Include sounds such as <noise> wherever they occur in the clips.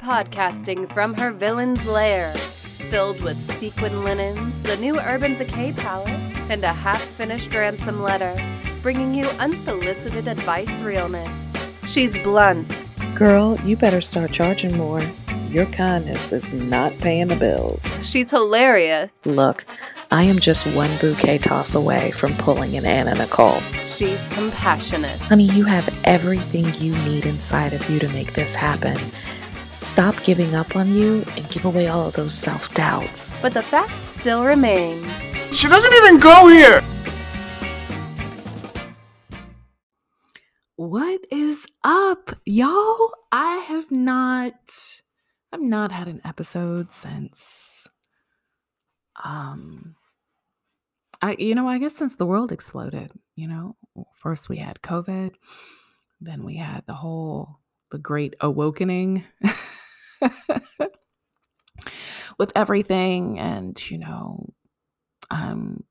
Podcasting from her villain's lair, filled with sequin linens, the new Urban Decay palette, and a half finished ransom letter, bringing you unsolicited advice realness. She's blunt. Girl, you better start charging more. Your kindness is not paying the bills. She's hilarious. Look, I am just one bouquet toss away from pulling an Anna Nicole. She's compassionate. Honey, you have everything you need inside of you to make this happen. Stop giving up on you and give away all of those self doubts. But the fact still remains. She doesn't even go here! What is up, y'all? I have not I've not had an episode since um I you know, I guess since the world exploded, you know. First we had COVID, then we had the whole the great awakening with everything and you know um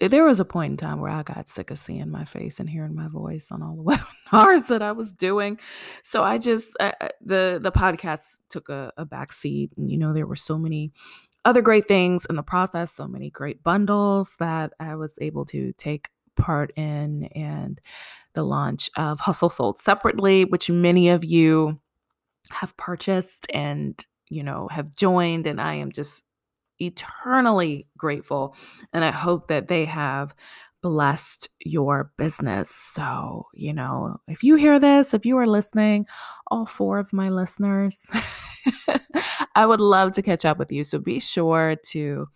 there was a point in time where I got sick of seeing my face and hearing my voice on all the <laughs> webinars that I was doing. So I just uh, the the podcast took a, a back seat, and you know there were so many other great things in the process, so many great bundles that I was able to take part in, and the launch of Hustle Sold separately, which many of you have purchased and you know have joined, and I am just eternally grateful. And I hope that they have blessed your business. So, you know, if you hear this, if you are listening, all four of my listeners, <laughs> I would love to catch up with you. So be sure to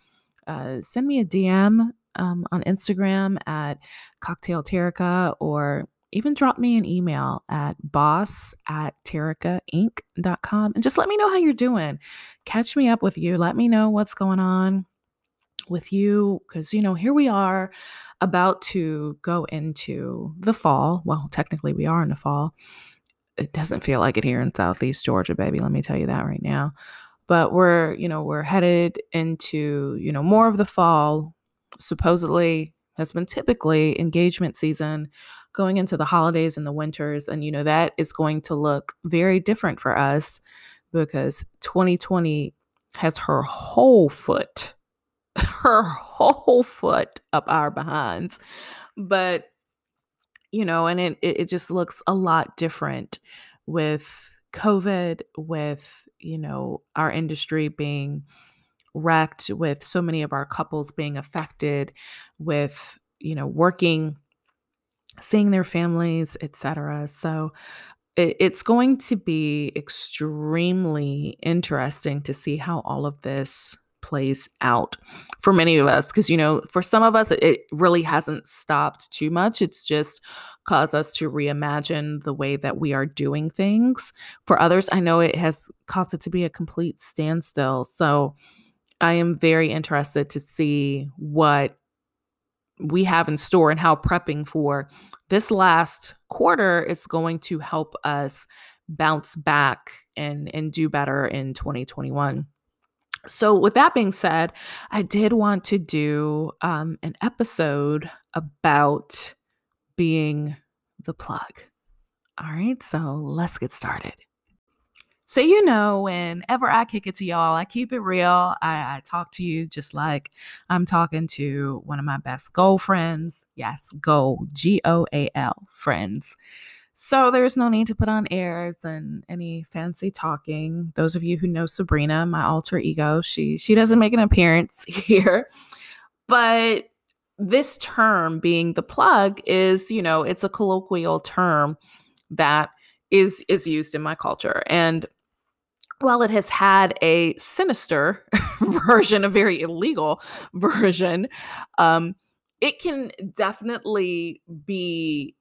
uh, send me a DM um, on Instagram at Cocktail Terica or even drop me an email at boss at tericainc.com and just let me know how you're doing. Catch me up with you. Let me know what's going on with you because, you know, here we are about to go into the fall. Well, technically, we are in the fall. It doesn't feel like it here in Southeast Georgia, baby. Let me tell you that right now. But we're, you know, we're headed into, you know, more of the fall. Supposedly has been typically engagement season going into the holidays and the winters. And, you know, that is going to look very different for us because 2020 has her whole foot, <laughs> her whole foot up our behinds. But, you know, and it, it just looks a lot different with COVID, with, you know, our industry being wrecked, with so many of our couples being affected, with, you know, working seeing their families, etc. So it, it's going to be extremely interesting to see how all of this plays out for many of us because you know for some of us it really hasn't stopped too much. It's just caused us to reimagine the way that we are doing things. For others i know it has caused it to be a complete standstill. So i am very interested to see what we have in store and how prepping for this last quarter is going to help us bounce back and and do better in 2021 so with that being said i did want to do um, an episode about being the plug. All right so let's get started so, you know, whenever I kick it to y'all, I keep it real. I, I, talk to you just like I'm talking to one of my best goal friends. Yes, goal, G O A L, friends. So, there's no need to put on airs and any fancy talking. Those of you who know Sabrina, my alter ego, she she doesn't make an appearance <laughs> here. But this term being the plug is, you know, it's a colloquial term that is is used in my culture and while it has had a sinister <laughs> version, a very illegal version, um, it can definitely be,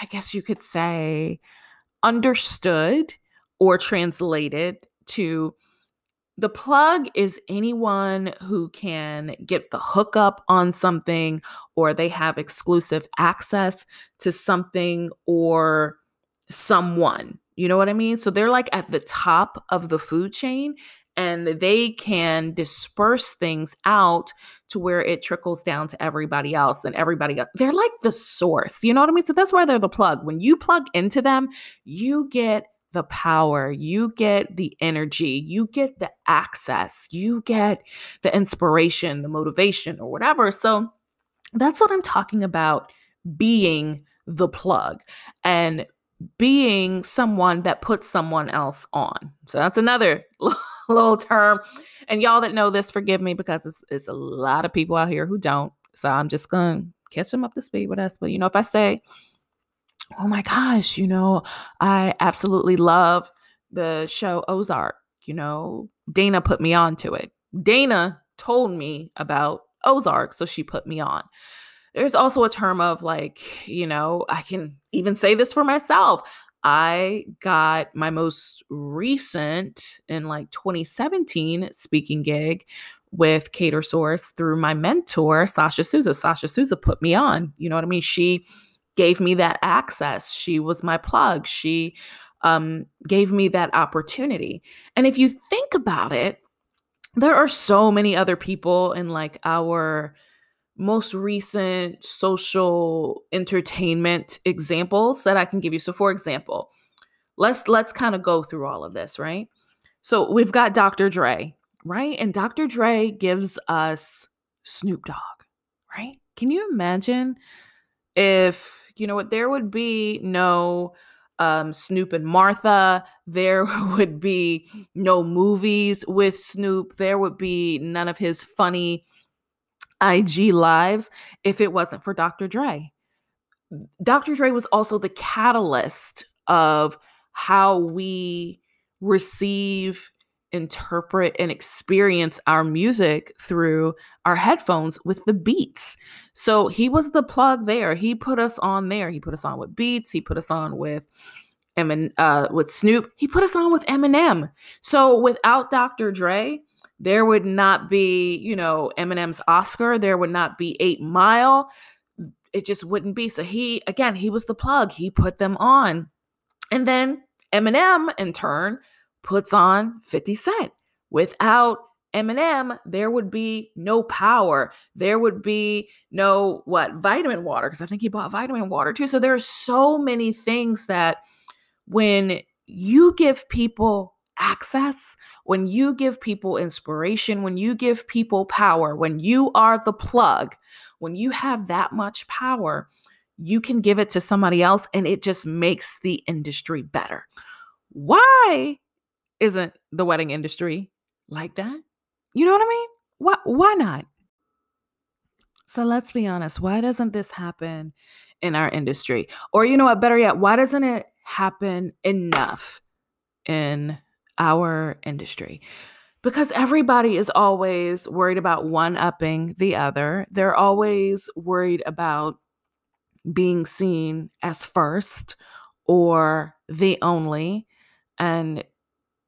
I guess you could say, understood or translated to the plug is anyone who can get the hookup on something or they have exclusive access to something or someone you know what I mean? So they're like at the top of the food chain and they can disperse things out to where it trickles down to everybody else and everybody else. They're like the source. You know what I mean? So that's why they're the plug. When you plug into them, you get the power, you get the energy, you get the access, you get the inspiration, the motivation, or whatever. So that's what I'm talking about being the plug and being someone that puts someone else on. So that's another <laughs> little term. And y'all that know this, forgive me because it's, it's a lot of people out here who don't. So I'm just going to catch them up to speed with us. But, you know, if I say, oh my gosh, you know, I absolutely love the show Ozark, you know, Dana put me on to it. Dana told me about Ozark, so she put me on. There's also a term of like, you know, I can even say this for myself. I got my most recent in like 2017 speaking gig with Catersource through my mentor, Sasha Souza. Sasha Souza put me on. You know what I mean? She gave me that access. She was my plug. She um, gave me that opportunity. And if you think about it, there are so many other people in like our most recent social entertainment examples that I can give you. So for example, let's let's kind of go through all of this, right? So we've got Dr. Dre, right? And Dr. Dre gives us Snoop Dogg, right? Can you imagine if, you know what, there would be no um, Snoop and Martha. There <laughs> would be no movies with Snoop. There would be none of his funny IG lives if it wasn't for Dr. Dre. Dr. Dre was also the catalyst of how we receive, interpret, and experience our music through our headphones with the beats. So he was the plug there. He put us on there. He put us on with beats. He put us on with Emin, uh, with Snoop. He put us on with Eminem. So without Dr. Dre, there would not be, you know, Eminem's Oscar. There would not be Eight Mile. It just wouldn't be. So he, again, he was the plug. He put them on. And then Eminem, in turn, puts on 50 Cent. Without Eminem, there would be no power. There would be no, what, vitamin water, because I think he bought vitamin water too. So there are so many things that when you give people access, when you give people inspiration, when you give people power, when you are the plug, when you have that much power, you can give it to somebody else and it just makes the industry better. Why isn't the wedding industry like that? You know what I mean? Why why not? So let's be honest, why doesn't this happen in our industry? Or you know what, better yet, why doesn't it happen enough in our industry because everybody is always worried about one upping the other. They're always worried about being seen as first or the only. And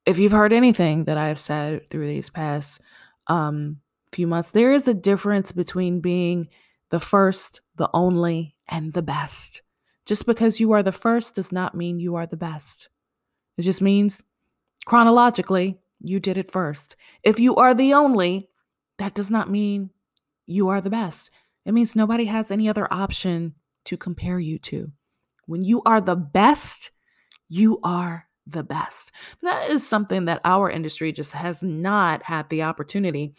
if you've heard anything that I've said through these past um, few months, there is a difference between being the first, the only, and the best. Just because you are the first does not mean you are the best. It just means Chronologically, you did it first. If you are the only, that does not mean you are the best. It means nobody has any other option to compare you to. When you are the best, you are the best. That is something that our industry just has not had the opportunity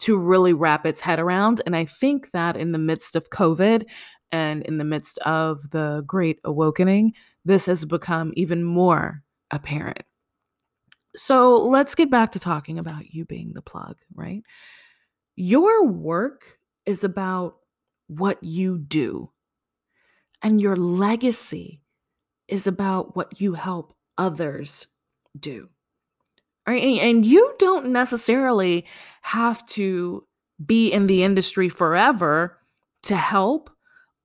to really wrap its head around. And I think that in the midst of COVID and in the midst of the great awakening, this has become even more apparent. So let's get back to talking about you being the plug, right? Your work is about what you do, and your legacy is about what you help others do. Right? And you don't necessarily have to be in the industry forever to help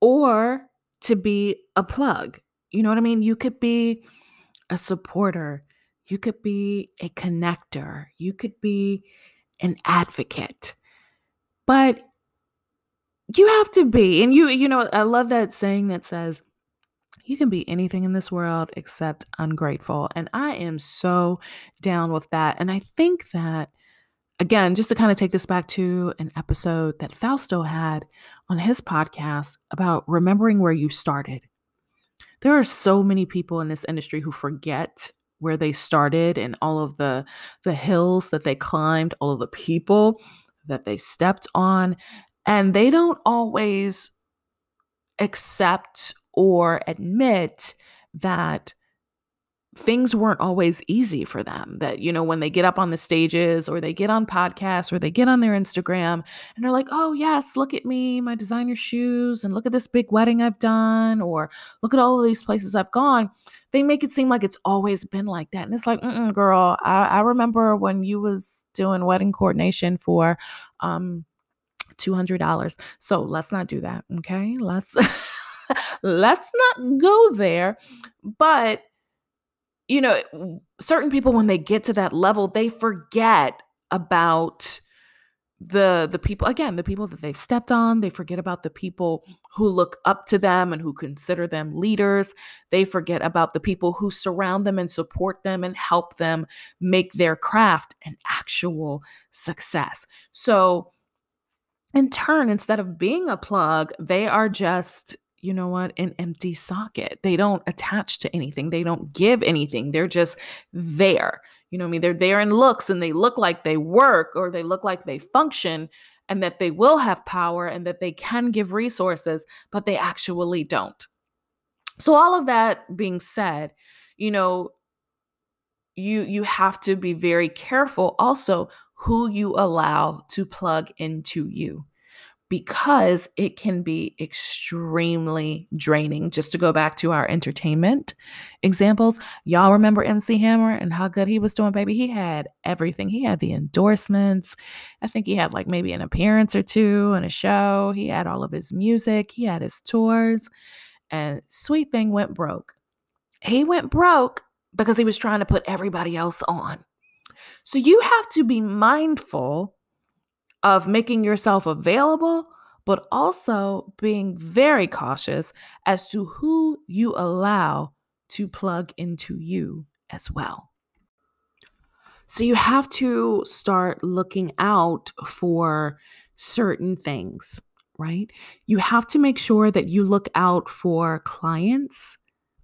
or to be a plug. You know what I mean? You could be a supporter you could be a connector. You could be an advocate. But you have to be. And you, you know, I love that saying that says, you can be anything in this world except ungrateful. And I am so down with that. And I think that, again, just to kind of take this back to an episode that Fausto had on his podcast about remembering where you started. There are so many people in this industry who forget where they started and all of the the hills that they climbed, all of the people that they stepped on, and they don't always accept or admit that things weren't always easy for them. That, you know, when they get up on the stages or they get on podcasts or they get on their Instagram and they're like, oh, yes, look at me, my designer shoes, and look at this big wedding I've done, or look at all of these places I've gone. They make it seem like it's always been like that. And it's like, girl, I, I remember when you was doing wedding coordination for um $200. So let's not do that. Okay. Let's. <laughs> let's not go there but you know, certain people when they get to that level, they forget about the the people again the people that they've stepped on they forget about the people who look up to them and who consider them leaders. They forget about the people who surround them and support them and help them make their craft an actual success. So in turn instead of being a plug they are just you know what, an empty socket. They don't attach to anything, they don't give anything. They're just there. You know what I mean? They're there in looks and they look like they work or they look like they function and that they will have power and that they can give resources, but they actually don't. So all of that being said, you know, you you have to be very careful also who you allow to plug into you because it can be extremely draining. Just to go back to our entertainment examples, y'all remember MC Hammer and how good he was doing, baby? He had everything. He had the endorsements. I think he had like maybe an appearance or two in a show. He had all of his music, he had his tours, and Sweet Thing went broke. He went broke because he was trying to put everybody else on. So you have to be mindful of making yourself available, but also being very cautious as to who you allow to plug into you as well. So you have to start looking out for certain things, right? You have to make sure that you look out for clients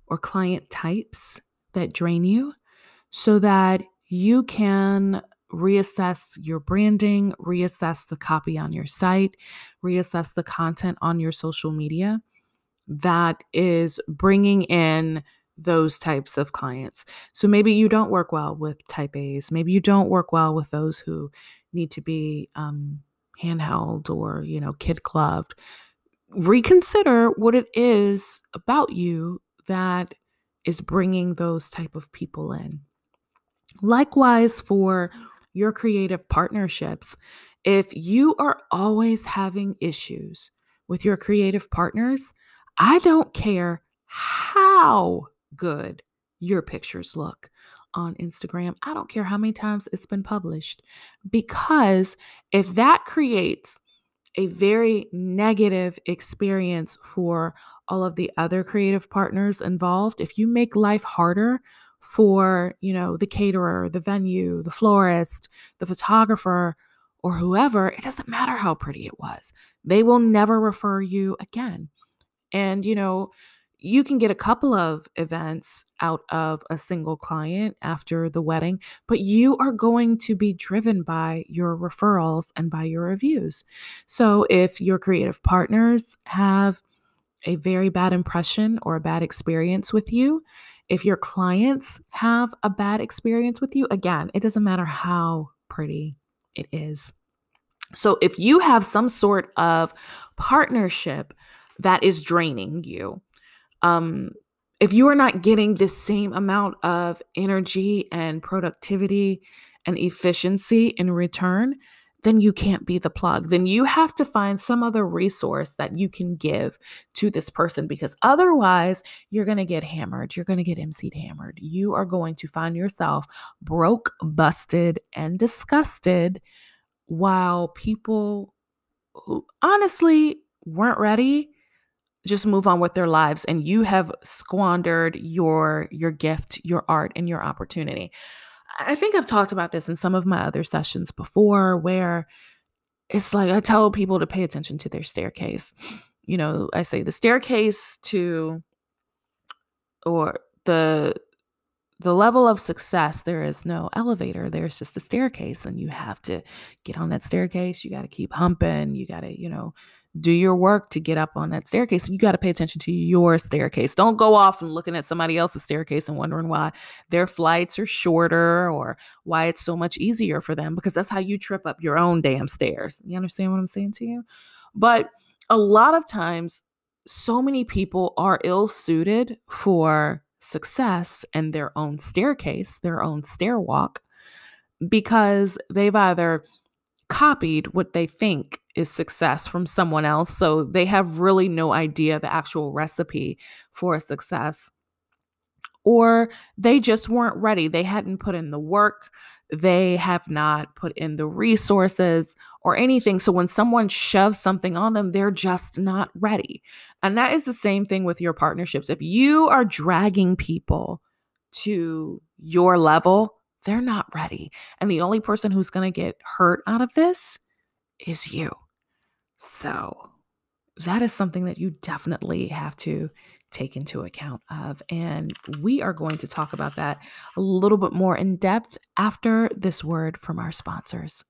or client types that drain you so that you can reassess your branding, reassess the copy on your site, reassess the content on your social media that is bringing in those types of clients. So maybe you don't work well with type A's, maybe you don't work well with those who need to be um, handheld or, you know, kid clubbed. Reconsider what it is about you that is bringing those type of people in. Likewise for your creative partnerships. If you are always having issues with your creative partners, I don't care how good your pictures look on Instagram. I don't care how many times it's been published. Because if that creates a very negative experience for all of the other creative partners involved, if you make life harder for, you know, the caterer, the venue, the florist, the photographer, or whoever, it doesn't matter how pretty it was. They will never refer you again. And, you know, you can get a couple of events out of a single client after the wedding, but you are going to be driven by your referrals and by your reviews. So if your creative partners have a very bad impression or a bad experience with you, if your clients have a bad experience with you, again, it doesn't matter how pretty it is. So if you have some sort of partnership that is draining you, um, if you are not getting the same amount of energy and productivity and efficiency in return, then you can't be the plug. Then you have to find some other resource that you can give to this person because otherwise you're going to get hammered. You're going to get MC'd hammered. You are going to find yourself broke, busted, and disgusted while people who honestly weren't ready just move on with their lives and you have squandered your your gift, your art and your opportunity. I think I've talked about this in some of my other sessions before where it's like I tell people to pay attention to their staircase. You know, I say the staircase to or the the level of success, there is no elevator. There's just a staircase, and you have to get on that staircase. You got to keep humping. You got to, you know, do your work to get up on that staircase. You got to pay attention to your staircase. Don't go off and looking at somebody else's staircase and wondering why their flights are shorter or why it's so much easier for them because that's how you trip up your own damn stairs. You understand what I'm saying to you? But a lot of times, so many people are ill suited for success and their own staircase, their own stairwalk, because they've either copied what they think is success from someone else. So they have really no idea the actual recipe for success. Or they just weren't ready. They hadn't put in the work. They have not put in the resources or anything. So when someone shoves something on them, they're just not ready. And that is the same thing with your partnerships. If you are dragging people to your level, they're not ready. And the only person who's going to get hurt out of this is you. So that is something that you definitely have to take into account of and we are going to talk about that a little bit more in depth after this word from our sponsors.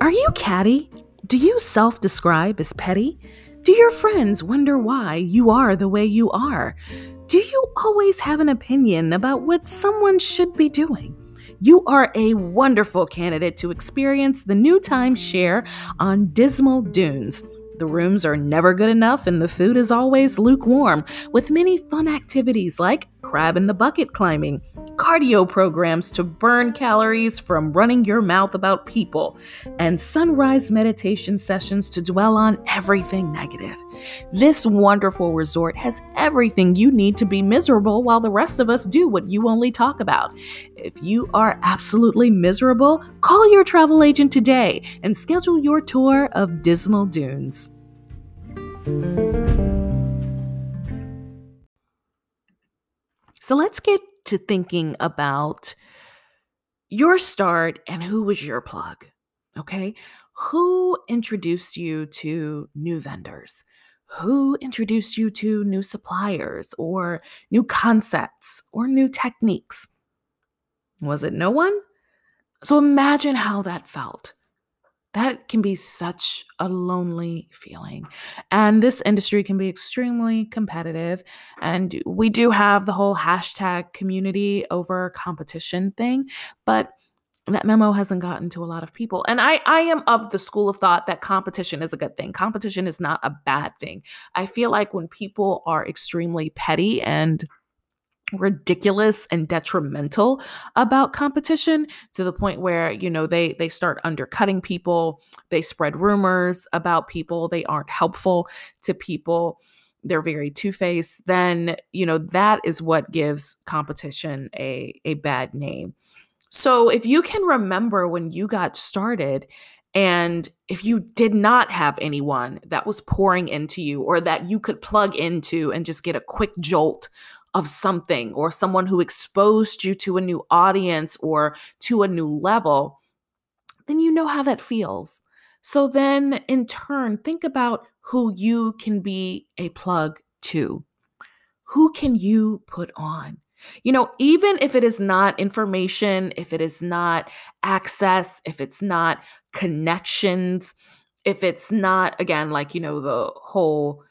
Are you catty? Do you self describe as petty? Do your friends wonder why you are the way you are? Do you always have an opinion about what someone should be doing? You are a wonderful candidate to experience the new timeshare on Dismal Dunes. The rooms are never good enough and the food is always lukewarm, with many fun activities like crab in the bucket climbing, cardio programs to burn calories from running your mouth about people, and sunrise meditation sessions to dwell on everything negative. This wonderful resort has everything you need to be miserable while the rest of us do what you only talk about. If you are absolutely miserable, call your travel agent today and schedule your tour of Dismal Dunes. So let's get to thinking about your start and who was your plug. Okay. Who introduced you to new vendors? Who introduced you to new suppliers or new concepts or new techniques? Was it no one? So imagine how that felt that can be such a lonely feeling. And this industry can be extremely competitive. And we do have the whole hashtag community over competition thing, but that memo hasn't gotten to a lot of people. And I, I am of the school of thought that competition is a good thing. Competition is not a bad thing. I feel like when people are extremely petty and ridiculous and detrimental about competition to the point where you know they they start undercutting people they spread rumors about people they aren't helpful to people they're very two-faced then you know that is what gives competition a a bad name. So if you can remember when you got started and if you did not have anyone that was pouring into you or that you could plug into and just get a quick jolt of something or someone who exposed you to a new audience or to a new level, then you know how that feels. So then, in turn, think about who you can be a plug to. Who can you put on? You know, even if it is not information, if it is not access, if it's not connections, if it's not, again, like, you know, the whole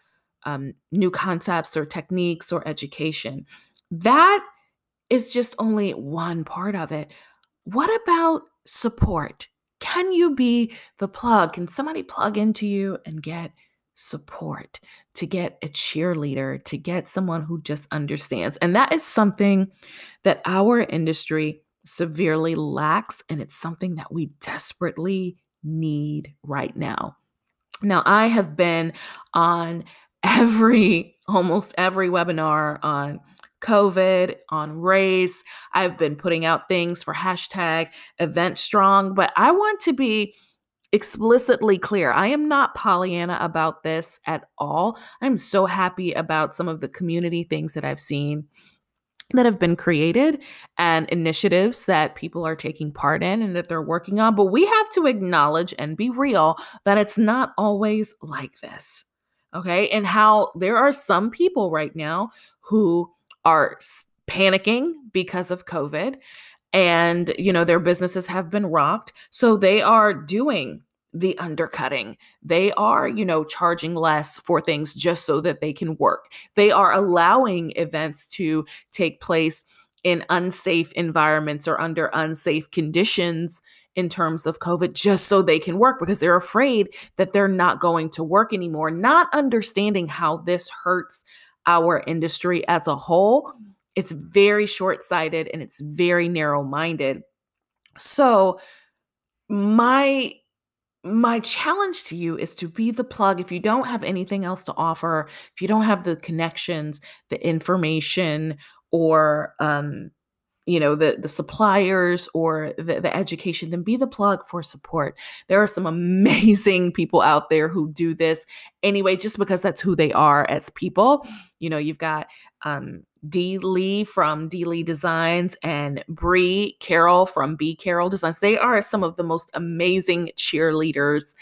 um, new concepts or techniques or education. That is just only one part of it. What about support? Can you be the plug? Can somebody plug into you and get support, to get a cheerleader, to get someone who just understands? And that is something that our industry severely lacks, and it's something that we desperately need right now. Now, I have been on every almost every webinar on COVID, on race. I've been putting out things for hashtag event strong, but I want to be explicitly clear. I am not Pollyanna about this at all. I'm so happy about some of the community things that I've seen that have been created and initiatives that people are taking part in and that they're working on. But we have to acknowledge and be real that it's not always like this Okay. And how there are some people right now who are panicking because of COVID and, you know, their businesses have been rocked. So they are doing the undercutting. They are, you know, charging less for things just so that they can work. They are allowing events to take place in unsafe environments or under unsafe conditions in terms of COVID just so they can work because they're afraid that they're not going to work anymore, not understanding how this hurts our industry as a whole. It's very short sighted and it's very narrow minded. So, my my challenge to you is to be the plug if you don't have anything else to offer if you don't have the connections the information or um you know the the suppliers or the, the education then be the plug for support. There are some <laughs> amazing people out there who do this anyway just because that's who they are as people. You know you've got um D. Lee from D. Lee Designs and Bree Carroll from B. Carroll Designs. They are some of the most amazing cheerleaders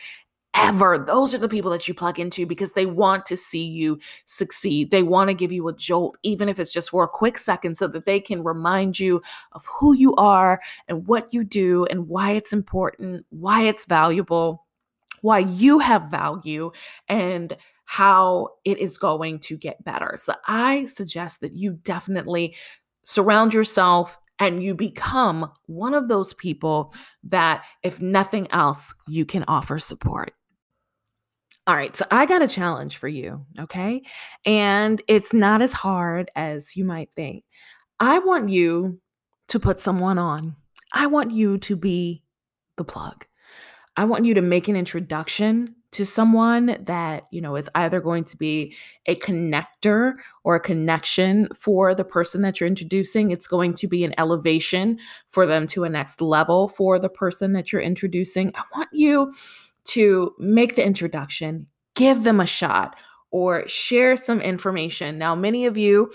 ever. Those are the people that you plug into because they want to see you succeed. They want to give you a jolt, even if it's just for a quick second, so that they can remind you of who you are and what you do and why it's important, why it's valuable, why you have value, and how it is going to get better. So I suggest that you definitely surround yourself and you become one of those people that, if nothing else, you can offer support. All right, so I got a challenge for you, okay? And it's not as hard as you might think. I want you to put someone on. I want you to be the plug. I want you to make an introduction to someone that, you know, is either going to be a connector or a connection for the person that you're introducing. It's going to be an elevation for them to a next level for the person that you're introducing. I want you to make the introduction, give them a shot, or share some information. Now, many of you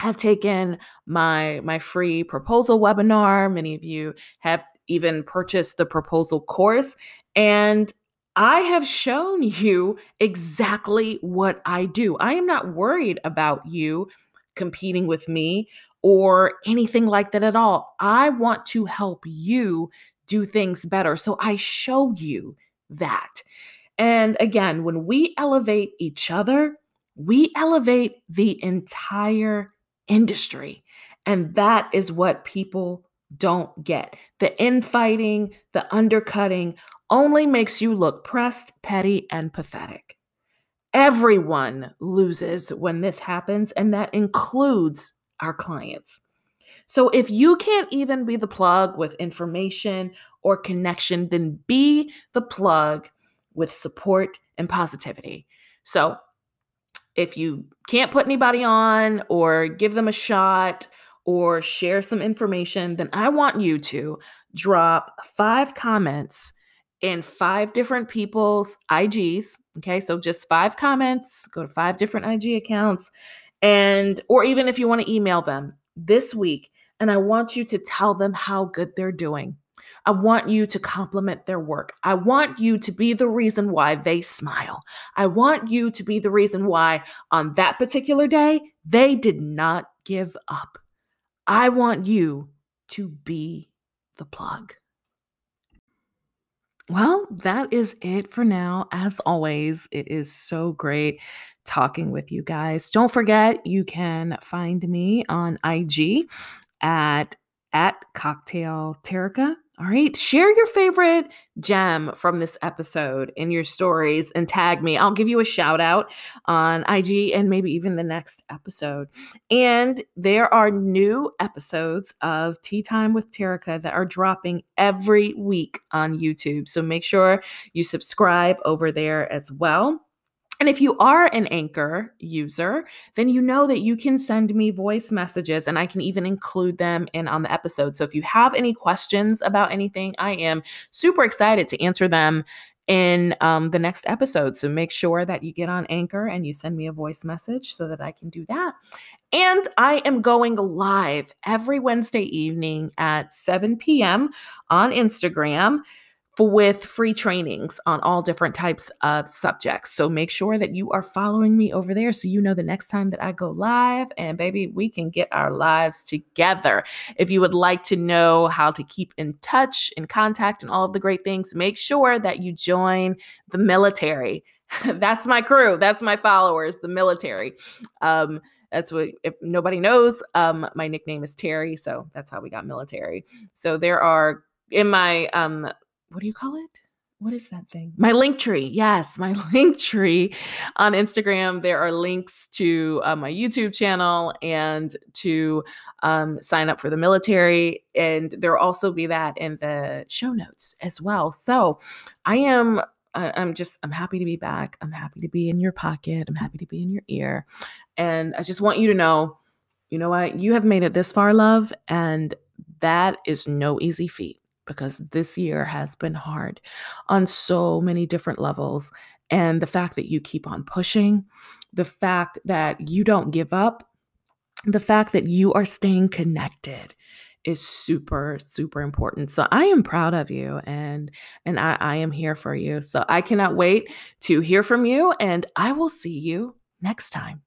have taken my my free proposal webinar. Many of you have even purchased the proposal course and I have shown you exactly what I do. I am not worried about you competing with me or anything like that at all. I want to help you do things better. So I show you that. And again, when we elevate each other, we elevate the entire industry. And that is what people don't get. The infighting, the undercutting, only makes you look pressed, petty, and pathetic. Everyone loses when this happens, and that includes our clients. So if you can't even be the plug with information or connection, then be the plug with support and positivity. So if you can't put anybody on or give them a shot or share some information, then I want you to drop five comments in five different people's IGs. Okay, so just five comments, go to five different IG accounts, and or even if you want to email them this week, and I want you to tell them how good they're doing. I want you to compliment their work. I want you to be the reason why they smile. I want you to be the reason why on that particular day they did not give up. I want you to be the plug. Well, that is it for now. As always, it is so great talking with you guys. Don't forget, you can find me on IG at at cocktail Terica all right, share your favorite gem from this episode in your stories and tag me. I'll give you a shout out on IG and maybe even the next episode. And there are new episodes of Tea Time with Terica that are dropping every week on YouTube. So make sure you subscribe over there as well. And if you are an Anchor user, then you know that you can send me voice messages and I can even include them in on the episode. So if you have any questions about anything, I am super excited to answer them in um, the next episode. So make sure that you get on Anchor and you send me a voice message so that I can do that. And I am going live every Wednesday evening at 7 p.m. on Instagram with free trainings on all different types of subjects. So make sure that you are following me over there so you know the next time that I go live. And baby, we can get our lives together. If you would like to know how to keep in touch, in contact, and all of the great things, make sure that you join the military. <laughs> That's my crew. That's my followers, the military. Um, that's what if nobody knows, um, my nickname is Terry, so that's how we got military. So there are in my um what do you call it? What is that thing? My Linktree. Yes, my <laughs> Linktree on Instagram. There are links to uh, my YouTube channel and to um, sign up for the military. And there will also be that in the show notes as well. So I am I'm just, I'm happy to be back. I'm happy to be in your pocket. I'm happy to be in your ear. And I just want you to know, you know what? You have made it this far, love. And that is no easy feat because this year has been hard on so many different levels. And the fact that you keep on pushing, the fact that you don't give up, the fact that you are staying connected is super super important so i am proud of you and and I, I am here for you so i cannot wait to hear from you and i will see you next time